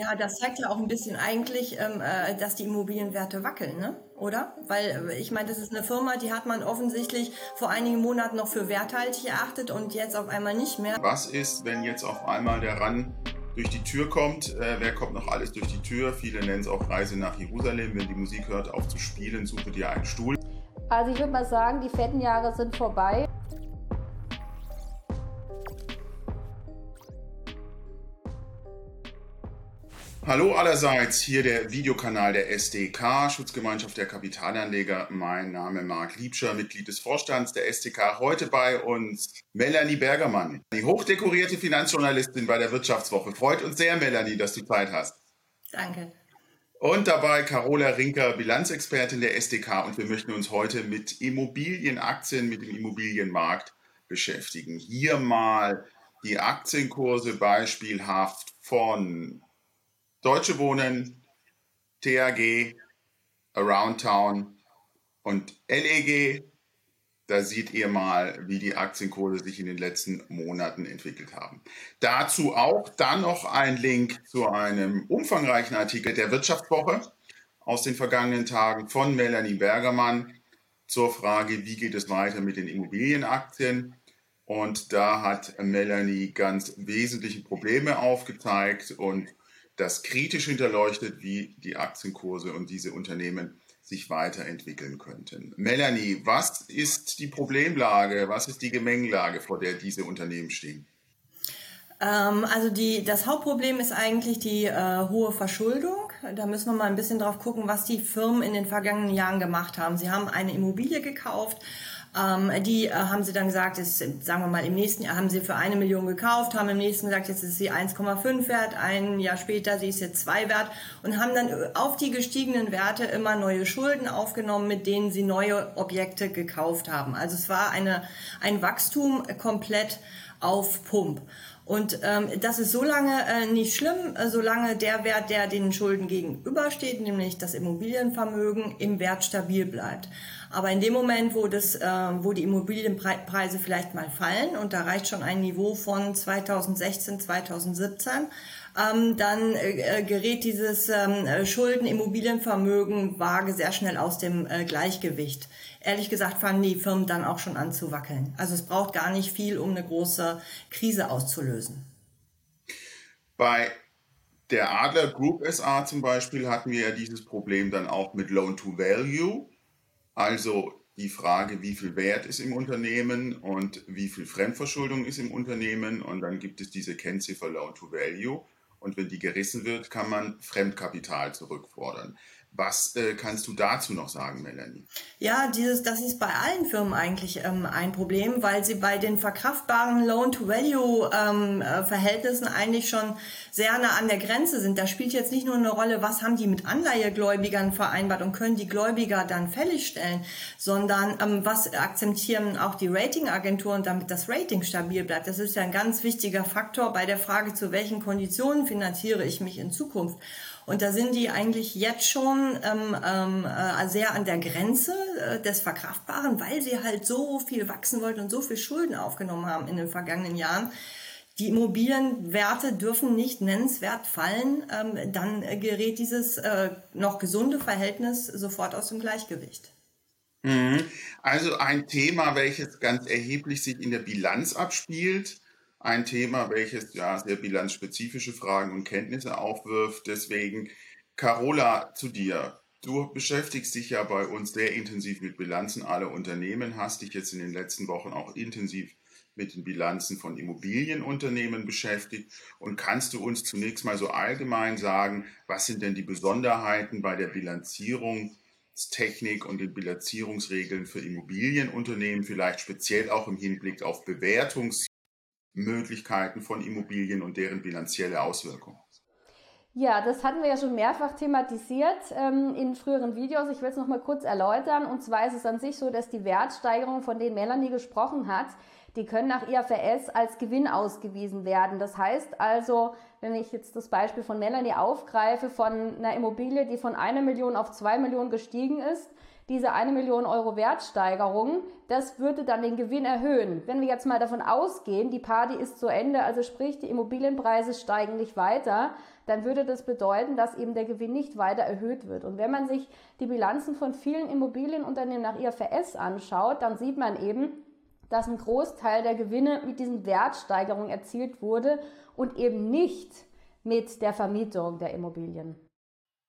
Ja, das zeigt ja auch ein bisschen eigentlich, ähm, äh, dass die Immobilienwerte wackeln, ne? oder? Weil äh, ich meine, das ist eine Firma, die hat man offensichtlich vor einigen Monaten noch für werthaltig erachtet und jetzt auf einmal nicht mehr. Was ist, wenn jetzt auf einmal der RAN durch die Tür kommt? Äh, wer kommt noch alles durch die Tür? Viele nennen es auch Reise nach Jerusalem. Wenn die Musik hört, auf zu spielen, suche dir einen Stuhl. Also ich würde mal sagen, die fetten Jahre sind vorbei. Hallo allerseits, hier der Videokanal der SDK, Schutzgemeinschaft der Kapitalanleger. Mein Name Marc Liebscher, Mitglied des Vorstands der SDK. Heute bei uns Melanie Bergermann, die hochdekorierte Finanzjournalistin bei der Wirtschaftswoche. Freut uns sehr, Melanie, dass du Zeit hast. Danke. Und dabei Carola Rinker, Bilanzexpertin der SDK. Und wir möchten uns heute mit Immobilienaktien, mit dem Immobilienmarkt beschäftigen. Hier mal die Aktienkurse beispielhaft von Deutsche Wohnen, TAG, Around Town und LEG. Da seht ihr mal, wie die Aktienkurse sich in den letzten Monaten entwickelt haben. Dazu auch dann noch ein Link zu einem umfangreichen Artikel der Wirtschaftswoche aus den vergangenen Tagen von Melanie Bergermann zur Frage, wie geht es weiter mit den Immobilienaktien. Und da hat Melanie ganz wesentliche Probleme aufgezeigt und das kritisch hinterleuchtet, wie die Aktienkurse und diese Unternehmen sich weiterentwickeln könnten. Melanie, was ist die Problemlage, was ist die Gemengelage, vor der diese Unternehmen stehen? Ähm, also die, das Hauptproblem ist eigentlich die äh, hohe Verschuldung. Da müssen wir mal ein bisschen drauf gucken, was die Firmen in den vergangenen Jahren gemacht haben. Sie haben eine Immobilie gekauft ähm, die äh, haben sie dann gesagt, ist, sagen wir mal, im nächsten Jahr haben sie für eine Million gekauft, haben im nächsten gesagt, jetzt ist sie 1,5 wert, ein Jahr später, sie ist jetzt zwei wert und haben dann auf die gestiegenen Werte immer neue Schulden aufgenommen, mit denen sie neue Objekte gekauft haben. Also es war eine, ein Wachstum komplett auf Pump. Und ähm, das ist so lange äh, nicht schlimm, äh, solange der Wert, der den Schulden gegenübersteht, nämlich das Immobilienvermögen, im Wert stabil bleibt. Aber in dem Moment, wo, das, äh, wo die Immobilienpreise vielleicht mal fallen, und da reicht schon ein Niveau von 2016, 2017, ähm, dann äh, gerät dieses ähm, Schulden-Immobilienvermögen sehr schnell aus dem äh, Gleichgewicht. Ehrlich gesagt fangen die Firmen dann auch schon an zu wackeln. Also es braucht gar nicht viel, um eine große Krise auszulösen. Bei der Adler Group SA zum Beispiel hatten wir ja dieses Problem dann auch mit Loan to Value. Also die Frage, wie viel Wert ist im Unternehmen und wie viel Fremdverschuldung ist im Unternehmen. Und dann gibt es diese Kennziffer Loan to Value. Und wenn die gerissen wird, kann man Fremdkapital zurückfordern. Was äh, kannst du dazu noch sagen, Melanie? Ja, dieses, das ist bei allen Firmen eigentlich ähm, ein Problem, weil sie bei den verkraftbaren Loan-to-Value-Verhältnissen ähm, äh, eigentlich schon sehr nah an der Grenze sind. Da spielt jetzt nicht nur eine Rolle, was haben die mit Anleihegläubigern vereinbart und können die Gläubiger dann fällig stellen, sondern ähm, was akzeptieren auch die Ratingagenturen, damit das Rating stabil bleibt. Das ist ja ein ganz wichtiger Faktor bei der Frage, zu welchen Konditionen finanziere ich mich in Zukunft. Und da sind die eigentlich jetzt schon ähm, ähm, äh, sehr an der Grenze äh, des Verkraftbaren, weil sie halt so viel wachsen wollten und so viel Schulden aufgenommen haben in den vergangenen Jahren. Die Immobilienwerte dürfen nicht nennenswert fallen, ähm, dann gerät dieses äh, noch gesunde Verhältnis sofort aus dem Gleichgewicht. Mhm. Also ein Thema, welches ganz erheblich sich in der Bilanz abspielt ein Thema, welches ja sehr bilanzspezifische Fragen und Kenntnisse aufwirft. Deswegen, Carola, zu dir. Du beschäftigst dich ja bei uns sehr intensiv mit Bilanzen aller Unternehmen, hast dich jetzt in den letzten Wochen auch intensiv mit den Bilanzen von Immobilienunternehmen beschäftigt und kannst du uns zunächst mal so allgemein sagen, was sind denn die Besonderheiten bei der Bilanzierungstechnik und den Bilanzierungsregeln für Immobilienunternehmen, vielleicht speziell auch im Hinblick auf Bewertungs Möglichkeiten von Immobilien und deren bilanzielle Auswirkungen? Ja, das hatten wir ja schon mehrfach thematisiert ähm, in früheren Videos. Ich will es noch mal kurz erläutern. Und zwar ist es an sich so, dass die Wertsteigerungen, von denen Melanie gesprochen hat, die können nach IFRS als Gewinn ausgewiesen werden. Das heißt also, wenn ich jetzt das Beispiel von Melanie aufgreife, von einer Immobilie, die von einer Million auf zwei Millionen gestiegen ist, diese eine Million Euro Wertsteigerung, das würde dann den Gewinn erhöhen. Wenn wir jetzt mal davon ausgehen, die Party ist zu Ende, also sprich, die Immobilienpreise steigen nicht weiter, dann würde das bedeuten, dass eben der Gewinn nicht weiter erhöht wird. Und wenn man sich die Bilanzen von vielen Immobilienunternehmen nach IFRS anschaut, dann sieht man eben, dass ein Großteil der Gewinne mit diesen Wertsteigerungen erzielt wurde und eben nicht mit der Vermietung der Immobilien.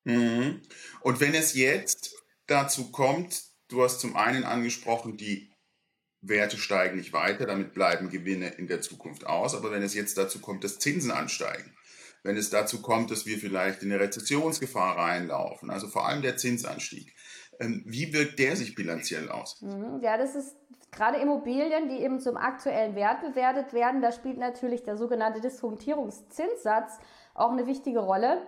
Mhm. Und wenn es jetzt dazu kommt, du hast zum einen angesprochen, die Werte steigen nicht weiter, damit bleiben Gewinne in der Zukunft aus. Aber wenn es jetzt dazu kommt, dass Zinsen ansteigen, wenn es dazu kommt, dass wir vielleicht in eine Rezessionsgefahr reinlaufen, also vor allem der Zinsanstieg, ähm, wie wirkt der sich bilanziell aus? Mhm. Ja, das ist gerade Immobilien, die eben zum aktuellen Wert bewertet werden. Da spielt natürlich der sogenannte Diskontierungszinssatz auch eine wichtige Rolle.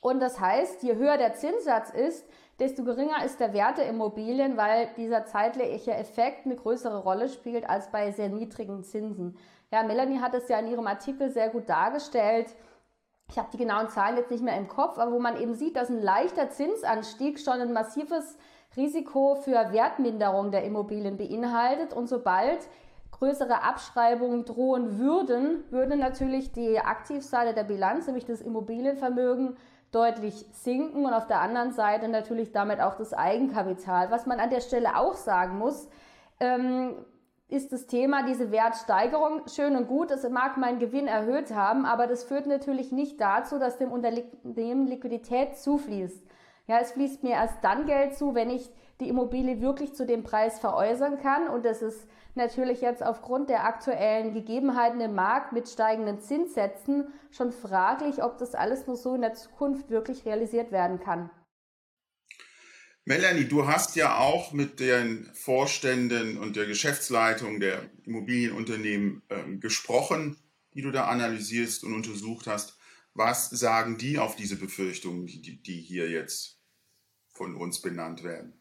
Und das heißt, je höher der Zinssatz ist, desto geringer ist der Wert der Immobilien, weil dieser zeitliche Effekt eine größere Rolle spielt als bei sehr niedrigen Zinsen. Ja, Melanie hat es ja in ihrem Artikel sehr gut dargestellt. Ich habe die genauen Zahlen jetzt nicht mehr im Kopf, aber wo man eben sieht, dass ein leichter Zinsanstieg schon ein massives Risiko für Wertminderung der Immobilien beinhaltet. Und sobald größere Abschreibungen drohen würden, würde natürlich die Aktivseite der Bilanz, nämlich das Immobilienvermögen, deutlich sinken und auf der anderen Seite natürlich damit auch das Eigenkapital. Was man an der Stelle auch sagen muss, ähm, ist das Thema diese Wertsteigerung schön und gut. Es mag meinen Gewinn erhöht haben, aber das führt natürlich nicht dazu, dass dem Unternehmen Liquidität zufließt. Ja, es fließt mir erst dann Geld zu, wenn ich die Immobilie wirklich zu dem Preis veräußern kann und das ist natürlich jetzt aufgrund der aktuellen Gegebenheiten im Markt mit steigenden Zinssätzen schon fraglich, ob das alles nur so in der Zukunft wirklich realisiert werden kann. Melanie, du hast ja auch mit den Vorständen und der Geschäftsleitung der Immobilienunternehmen äh, gesprochen, die du da analysierst und untersucht hast. Was sagen die auf diese Befürchtungen, die, die hier jetzt von uns benannt werden?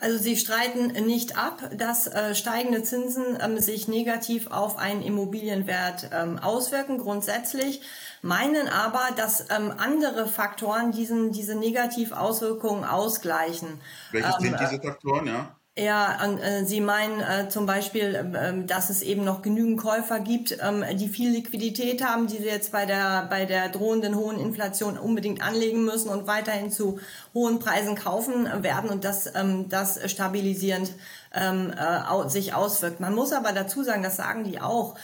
Also Sie streiten nicht ab, dass äh, steigende Zinsen ähm, sich negativ auf einen Immobilienwert ähm, auswirken, grundsätzlich, meinen aber, dass ähm, andere Faktoren diesen, diese Negativauswirkungen ausgleichen. Welche sind ähm, diese Faktoren, ja? Ja, äh, Sie meinen äh, zum Beispiel, äh, dass es eben noch genügend Käufer gibt, ähm, die viel Liquidität haben, die sie jetzt bei der, bei der drohenden hohen Inflation unbedingt anlegen müssen und weiterhin zu hohen Preisen kaufen werden und dass ähm, das stabilisierend ähm, äh, sich auswirkt. Man muss aber dazu sagen, das sagen die auch, ähm,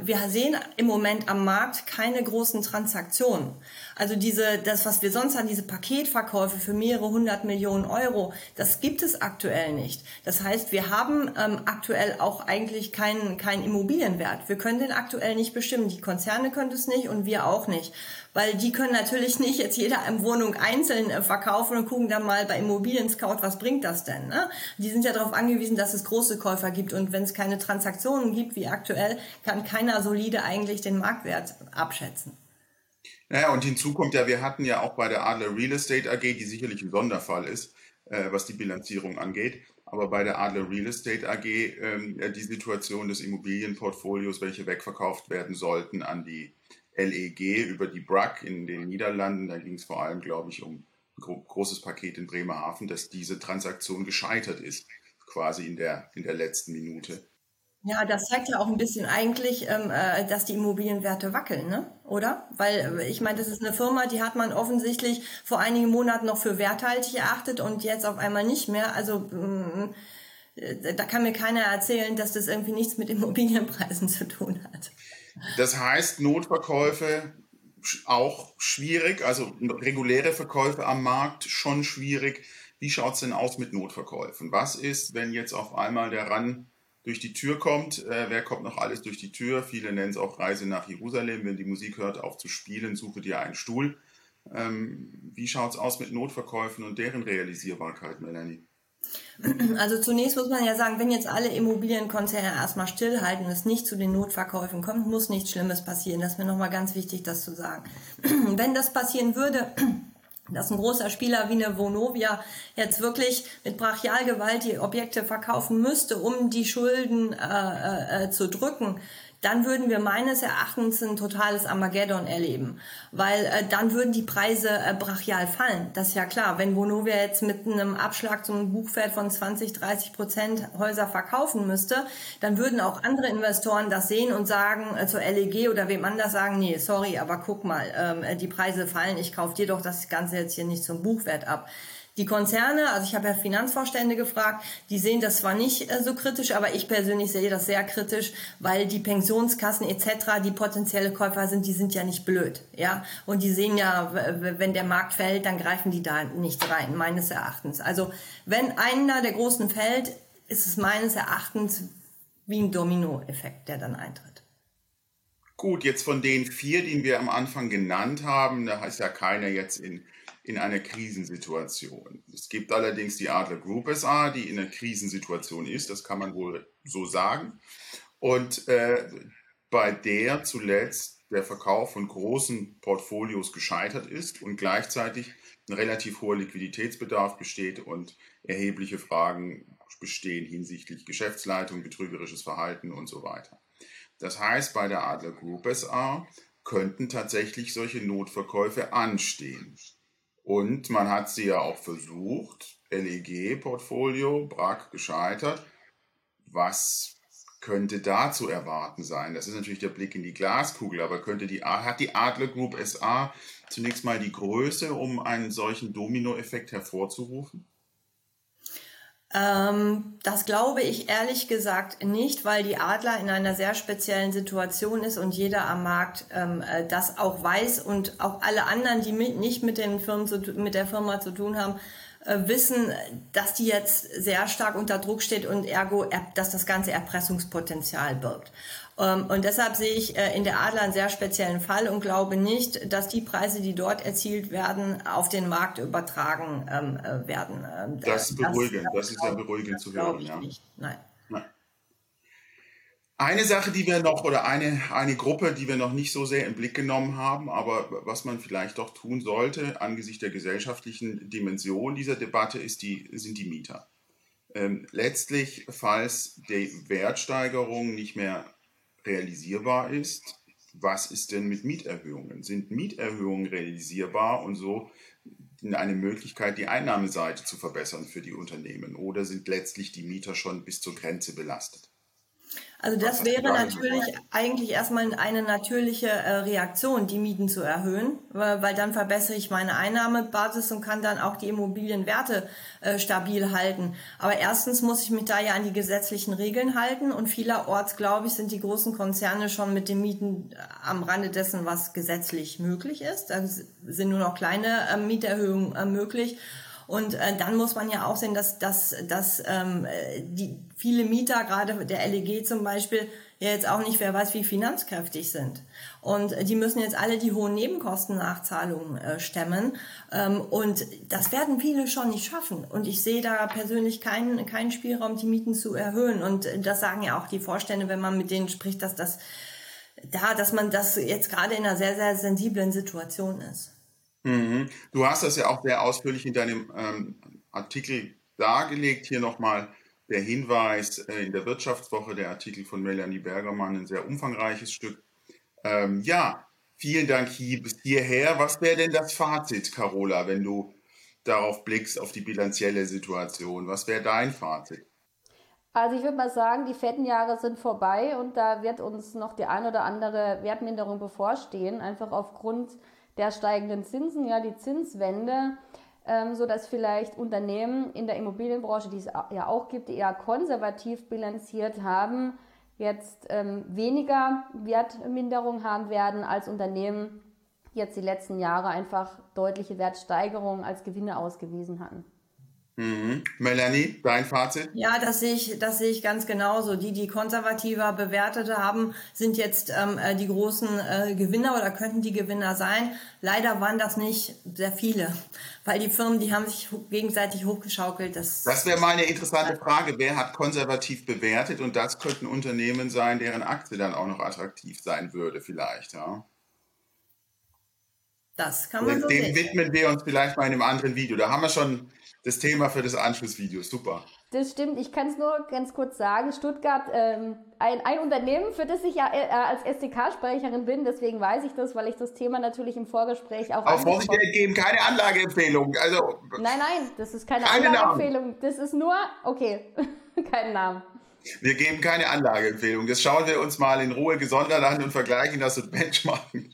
wir sehen im Moment am Markt keine großen Transaktionen. Also diese, das, was wir sonst haben, diese Paketverkäufe für mehrere hundert Millionen Euro, das gibt es aktuell nicht. Das heißt, wir haben ähm, aktuell auch eigentlich keinen, keinen Immobilienwert. Wir können den aktuell nicht bestimmen. Die Konzerne können es nicht und wir auch nicht. Weil die können natürlich nicht jetzt jeder Wohnung einzeln äh, verkaufen und gucken dann mal bei Immobilien Scout, was bringt das denn? Ne? Die sind ja darauf angewiesen, dass es große Käufer gibt und wenn es keine Transaktionen gibt wie aktuell, kann keiner solide eigentlich den Marktwert abschätzen. Naja, und hinzu kommt ja, wir hatten ja auch bei der Adler Real Estate AG, die sicherlich ein Sonderfall ist, äh, was die Bilanzierung angeht, aber bei der Adler Real Estate AG äh, die Situation des Immobilienportfolios, welche wegverkauft werden sollten an die LEG über die BRAC in den Niederlanden. Da ging es vor allem, glaube ich, um ein großes Paket in Bremerhaven, dass diese Transaktion gescheitert ist, quasi in der, in der letzten Minute. Ja, das zeigt ja auch ein bisschen eigentlich, ähm, äh, dass die Immobilienwerte wackeln, ne? oder? Weil äh, ich meine, das ist eine Firma, die hat man offensichtlich vor einigen Monaten noch für werthaltig erachtet und jetzt auf einmal nicht mehr. Also ähm, äh, da kann mir keiner erzählen, dass das irgendwie nichts mit Immobilienpreisen zu tun hat. Das heißt, Notverkäufe auch schwierig, also reguläre Verkäufe am Markt schon schwierig. Wie schaut es denn aus mit Notverkäufen? Was ist, wenn jetzt auf einmal der RAN durch die Tür kommt. Äh, wer kommt noch alles durch die Tür? Viele nennen es auch Reise nach Jerusalem. Wenn die Musik hört, auf zu spielen, suche dir einen Stuhl. Ähm, wie schaut es aus mit Notverkäufen und deren Realisierbarkeit, Melanie? Also zunächst muss man ja sagen, wenn jetzt alle Immobilienkonzerne erstmal stillhalten und es nicht zu den Notverkäufen kommt, muss nichts Schlimmes passieren. Das ist mir nochmal ganz wichtig, das zu sagen. wenn das passieren würde, dass ein großer Spieler wie eine Vonovia jetzt wirklich mit Brachialgewalt die Objekte verkaufen müsste, um die Schulden äh, äh, zu drücken, dann würden wir meines Erachtens ein totales Armageddon erleben, weil äh, dann würden die Preise äh, brachial fallen. Das ist ja klar. Wenn Vonovia jetzt mit einem Abschlag zum Buchwert von 20, 30 Prozent Häuser verkaufen müsste, dann würden auch andere Investoren das sehen und sagen äh, zur LEG oder wem anders sagen, nee, sorry, aber guck mal, ähm, die Preise fallen, ich kaufe dir doch das Ganze jetzt hier nicht zum Buchwert ab. Die Konzerne, also ich habe ja Finanzvorstände gefragt, die sehen das zwar nicht äh, so kritisch, aber ich persönlich sehe das sehr kritisch, weil die Pensionskassen etc., die potenzielle Käufer sind, die sind ja nicht blöd, ja, und die sehen ja, wenn der Markt fällt, dann greifen die da nicht rein, meines Erachtens. Also wenn einer der Großen fällt, ist es meines Erachtens wie ein Dominoeffekt, der dann eintritt. Gut, jetzt von den vier, die wir am Anfang genannt haben, da heißt ja keiner jetzt in in einer Krisensituation. Es gibt allerdings die Adler Group SA, die in einer Krisensituation ist, das kann man wohl so sagen. Und äh, bei der zuletzt der Verkauf von großen Portfolios gescheitert ist und gleichzeitig ein relativ hoher Liquiditätsbedarf besteht und erhebliche Fragen bestehen hinsichtlich Geschäftsleitung, betrügerisches Verhalten und so weiter. Das heißt, bei der Adler Group SA könnten tatsächlich solche Notverkäufe anstehen. Und man hat sie ja auch versucht. LEG-Portfolio, Brack gescheitert. Was könnte da zu erwarten sein? Das ist natürlich der Blick in die Glaskugel, aber könnte die, hat die Adler Group SA zunächst mal die Größe, um einen solchen Dominoeffekt hervorzurufen? Ähm, das glaube ich ehrlich gesagt nicht, weil die Adler in einer sehr speziellen Situation ist und jeder am Markt ähm, äh, das auch weiß und auch alle anderen, die mit, nicht mit, den Firmen zu, mit der Firma zu tun haben, äh, wissen, dass die jetzt sehr stark unter Druck steht und ergo, dass das ganze Erpressungspotenzial birgt. Ähm, und deshalb sehe ich äh, in der Adler einen sehr speziellen Fall und glaube nicht, dass die Preise, die dort erzielt werden, auf den Markt übertragen ähm, äh, werden. Ähm, das ist beruhigend, das, das ist ja beruhigend zu hören. Ja. Nicht. Nein. Nein. Eine Sache, die wir noch, oder eine, eine Gruppe, die wir noch nicht so sehr im Blick genommen haben, aber was man vielleicht doch tun sollte angesichts der gesellschaftlichen Dimension dieser Debatte, ist die, sind die Mieter. Ähm, letztlich, falls die Wertsteigerung nicht mehr realisierbar ist, was ist denn mit Mieterhöhungen? Sind Mieterhöhungen realisierbar und so eine Möglichkeit, die Einnahmeseite zu verbessern für die Unternehmen? Oder sind letztlich die Mieter schon bis zur Grenze belastet? Also das wäre natürlich eigentlich erstmal eine natürliche äh, Reaktion, die Mieten zu erhöhen, weil, weil, dann verbessere ich meine Einnahmebasis und kann dann auch die Immobilienwerte äh, stabil halten. Aber erstens muss ich mich da ja an die gesetzlichen Regeln halten und vielerorts, glaube ich, sind die großen Konzerne schon mit den Mieten äh, am Rande dessen, was gesetzlich möglich ist. Da sind nur noch kleine äh, Mieterhöhungen möglich. Und äh, dann muss man ja auch sehen, dass, dass, dass ähm, die viele Mieter, gerade der LEG zum Beispiel, ja jetzt auch nicht, wer weiß, wie finanzkräftig sind. Und die müssen jetzt alle die hohen Nebenkostennachzahlungen äh, stemmen. Ähm, und das werden viele schon nicht schaffen. Und ich sehe da persönlich keinen, keinen Spielraum, die Mieten zu erhöhen. Und das sagen ja auch die Vorstände, wenn man mit denen spricht, dass das da, dass man das jetzt gerade in einer sehr, sehr sensiblen Situation ist. Mhm. Du hast das ja auch sehr ausführlich in deinem ähm, Artikel dargelegt. Hier nochmal der Hinweis äh, in der Wirtschaftswoche, der Artikel von Melanie Bergermann, ein sehr umfangreiches Stück. Ähm, ja, vielen Dank hier, bis hierher. Was wäre denn das Fazit, Carola, wenn du darauf blickst, auf die bilanzielle Situation? Was wäre dein Fazit? Also ich würde mal sagen, die fetten Jahre sind vorbei und da wird uns noch die ein oder andere Wertminderung bevorstehen, einfach aufgrund der steigenden Zinsen, ja, die Zinswende, ähm, so dass vielleicht Unternehmen in der Immobilienbranche, die es ja auch gibt, eher konservativ bilanziert haben, jetzt ähm, weniger Wertminderung haben werden als Unternehmen, die jetzt die letzten Jahre einfach deutliche Wertsteigerungen als Gewinne ausgewiesen hatten. Mhm. Melanie, dein Fazit? Ja, das sehe ich, das sehe ich ganz genauso. Die, die konservativer bewertete haben, sind jetzt ähm, äh, die großen äh, Gewinner oder könnten die Gewinner sein. Leider waren das nicht sehr viele, weil die Firmen, die haben sich gegenseitig hochgeschaukelt. Das, das wäre mal eine interessante Frage. Wer hat konservativ bewertet? Und das könnten Unternehmen sein, deren Aktie dann auch noch attraktiv sein würde, vielleicht. Ja. Das kann man so Dem sehen. widmen wir uns vielleicht mal in einem anderen Video. Da haben wir schon das Thema für das Anschlussvideo. Super. Das stimmt, ich kann es nur ganz kurz sagen. Stuttgart, ähm, ein, ein Unternehmen, für das ich ja äh, als SDK-Sprecherin bin, deswegen weiß ich das, weil ich das Thema natürlich im Vorgespräch auch Auf Vorsicht geben, keine Anlageempfehlung. Also, Nein, nein, das ist keine, Keine Anlageempfehlung. Das ist nur, okay, keinen Namen. wir geben keine Anlageempfehlung. Das schauen wir uns mal in Ruhe gesondert an und vergleichen das und benchmarken.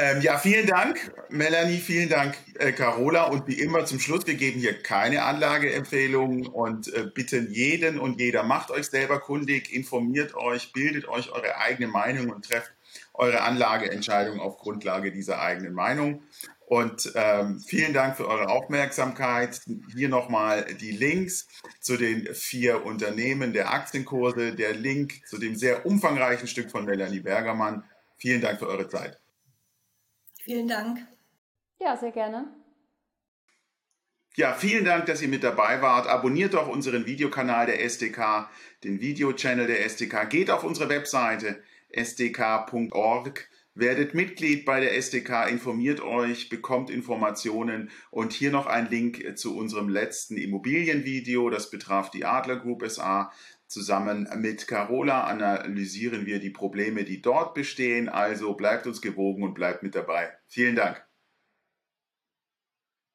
Ähm, ja, vielen Dank, Melanie, vielen Dank, äh, Carola. Und wie immer zum Schluss, wir geben hier keine Anlageempfehlungen und äh, bitten jeden und jeder, macht euch selber kundig, informiert euch, bildet euch eure eigene Meinung und trefft eure Anlageentscheidung auf Grundlage dieser eigenen Meinung. Und ähm, vielen Dank für eure Aufmerksamkeit. Hier nochmal die Links zu den vier Unternehmen der Aktienkurse, der Link zu dem sehr umfangreichen Stück von Melanie Bergermann. Vielen Dank für eure Zeit. Vielen Dank. Ja, sehr gerne. Ja, vielen Dank, dass ihr mit dabei wart. Abonniert doch unseren Videokanal der SDK, den Videochannel der SDK. Geht auf unsere Webseite sdk.org, werdet Mitglied bei der SDK, informiert euch, bekommt Informationen und hier noch ein Link zu unserem letzten Immobilienvideo. Das betraf die Adler Group SA. Zusammen mit Carola analysieren wir die Probleme, die dort bestehen. Also bleibt uns gewogen und bleibt mit dabei. Vielen Dank.